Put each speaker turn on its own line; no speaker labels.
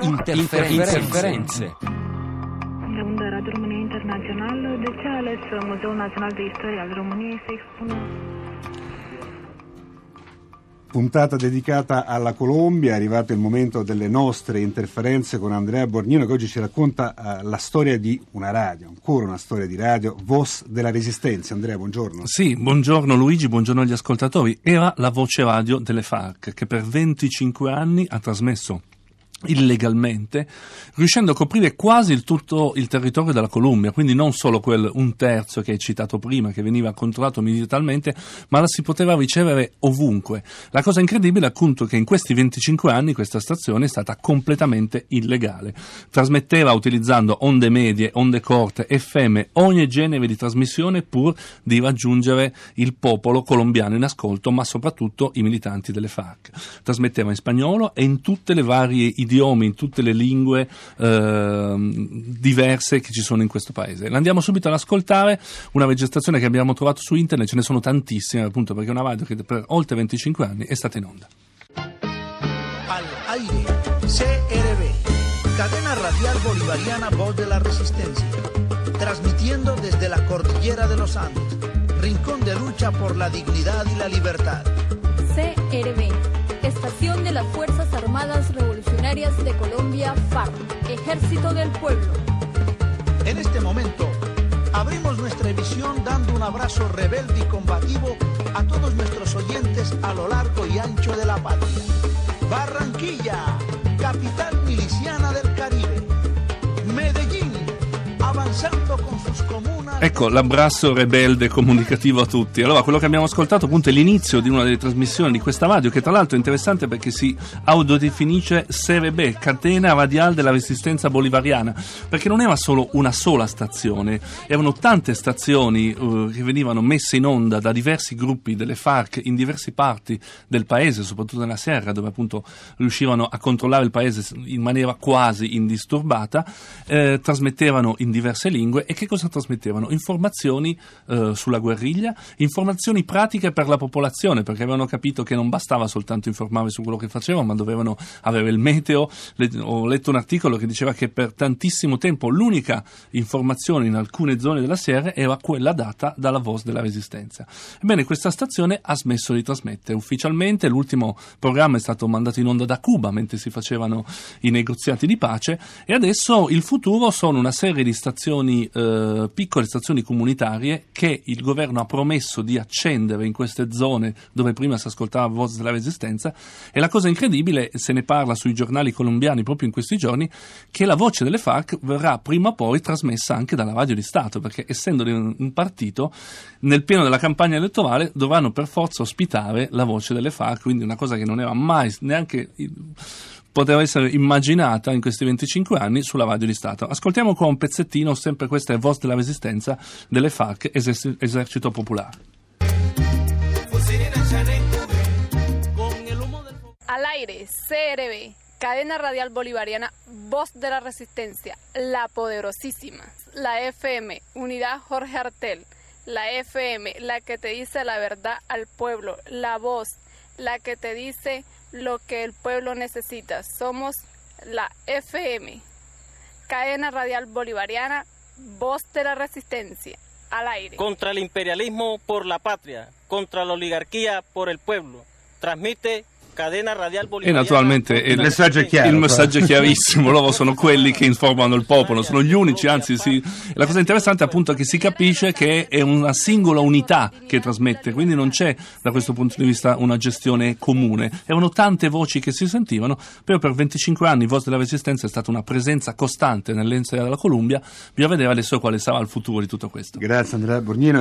Interferenze. Interferenze.
De unde Radio România Internațional, de ce a ales Muzeul Național de Istorie al României să expună
Puntata dedicata alla Colombia, è arrivato il momento delle nostre interferenze con Andrea Borgnino che oggi ci racconta uh, la storia di una radio, ancora una storia di radio, Voz della Resistenza. Andrea, buongiorno.
Sì, buongiorno Luigi, buongiorno agli ascoltatori. Era la voce radio delle FARC che per 25 anni ha trasmesso illegalmente, riuscendo a coprire quasi il tutto il territorio della Colombia, quindi non solo quel un terzo che hai citato prima, che veniva controllato militarmente, ma la si poteva ricevere ovunque. La cosa incredibile è appunto che in questi 25 anni questa stazione è stata completamente illegale. Trasmetteva utilizzando onde medie, onde corte, FM, ogni genere di trasmissione pur di raggiungere il popolo colombiano in ascolto, ma soprattutto i militanti delle FARC. Trasmetteva in spagnolo e in tutte le varie idee idiomi, in tutte le lingue eh, diverse che ci sono in questo paese. Andiamo subito ad ascoltare una registrazione che abbiamo trovato su internet, ce ne sono tantissime appunto perché è una radio che per oltre 25 anni è stata in onda.
Al aire, CRB, cadena radial bolivariana Voz de la Resistencia, transmitiendo desde la cordillera de los Andes, rincón de lucha por la dignidad y la libertad.
CRB, Estación de las Fuerzas Armadas De Colombia, FARC, Ejército del Pueblo.
En este momento, abrimos nuestra emisión dando un abrazo rebelde y combativo a todos nuestros oyentes a lo largo y ancho de la patria. Barranquilla, capital miliciana
Ecco, l'abbraccio rebelde comunicativo a tutti. Allora, quello che abbiamo ascoltato appunto è l'inizio di una delle trasmissioni di questa radio, che tra l'altro è interessante perché si autodefinisce CRB, Catena Radial della Resistenza Bolivariana, perché non era solo una sola stazione, erano tante stazioni uh, che venivano messe in onda da diversi gruppi delle FARC in diverse parti del paese, soprattutto nella Serra, dove appunto riuscivano a controllare il paese in maniera quasi indisturbata, eh, trasmettevano in diverse lingue e che cosa trasmettevano? Informazioni eh, sulla guerriglia, informazioni pratiche per la popolazione, perché avevano capito che non bastava soltanto informare su quello che facevano, ma dovevano avere il meteo. Le, ho letto un articolo che diceva che per tantissimo tempo l'unica informazione in alcune zone della Sierra era quella data dalla Voz della Resistenza. Ebbene, questa stazione ha smesso di trasmettere ufficialmente, l'ultimo programma è stato mandato in onda da Cuba mentre si facevano i negoziati di pace e adesso il futuro sono una serie di stazioni eh, piccole stazioni organizzazioni comunitarie che il governo ha promesso di accendere in queste zone dove prima si ascoltava Voz della Resistenza. E la cosa incredibile, se ne parla sui giornali colombiani proprio in questi giorni, che la voce delle FARC verrà prima o poi trasmessa anche dalla radio di Stato, perché essendo un partito, nel pieno della campagna elettorale dovranno per forza ospitare la voce delle FARC, quindi una cosa che non era mai neanche poteva essere immaginata in questi 25 anni sulla radio di Stato. Ascoltiamo qua un pezzettino, sempre questa è Voz della Resistenza delle FARC, Eser- Esercito Popolare.
Al aire, CRB, cadena radial bolivariana, voz de la resistencia, la poderosísima, la FM, unidad Jorge Artel, la FM, la que te dice la verdad al pueblo, la voz, la que te dice lo que el pueblo necesita. Somos la FM, cadena radial bolivariana, voz de la resistencia, al aire.
Contra el imperialismo por la patria, contra la oligarquía por el pueblo. Transmite cadena radial
E naturalmente il,
messaggio è chiaro,
il messaggio è chiarissimo, loro sono quelli che informano il popolo, sono gli unici, anzi sì. la cosa interessante è appunto che si capisce che è una singola unità che trasmette, quindi non c'è da questo punto di vista una gestione comune. Erano tante voci che si sentivano, però per 25 anni Voz della Resistenza è stata una presenza costante nell'Enza della Columbia, bisogna vedere adesso quale sarà il futuro di tutto questo.
Grazie Andrea Borgnino.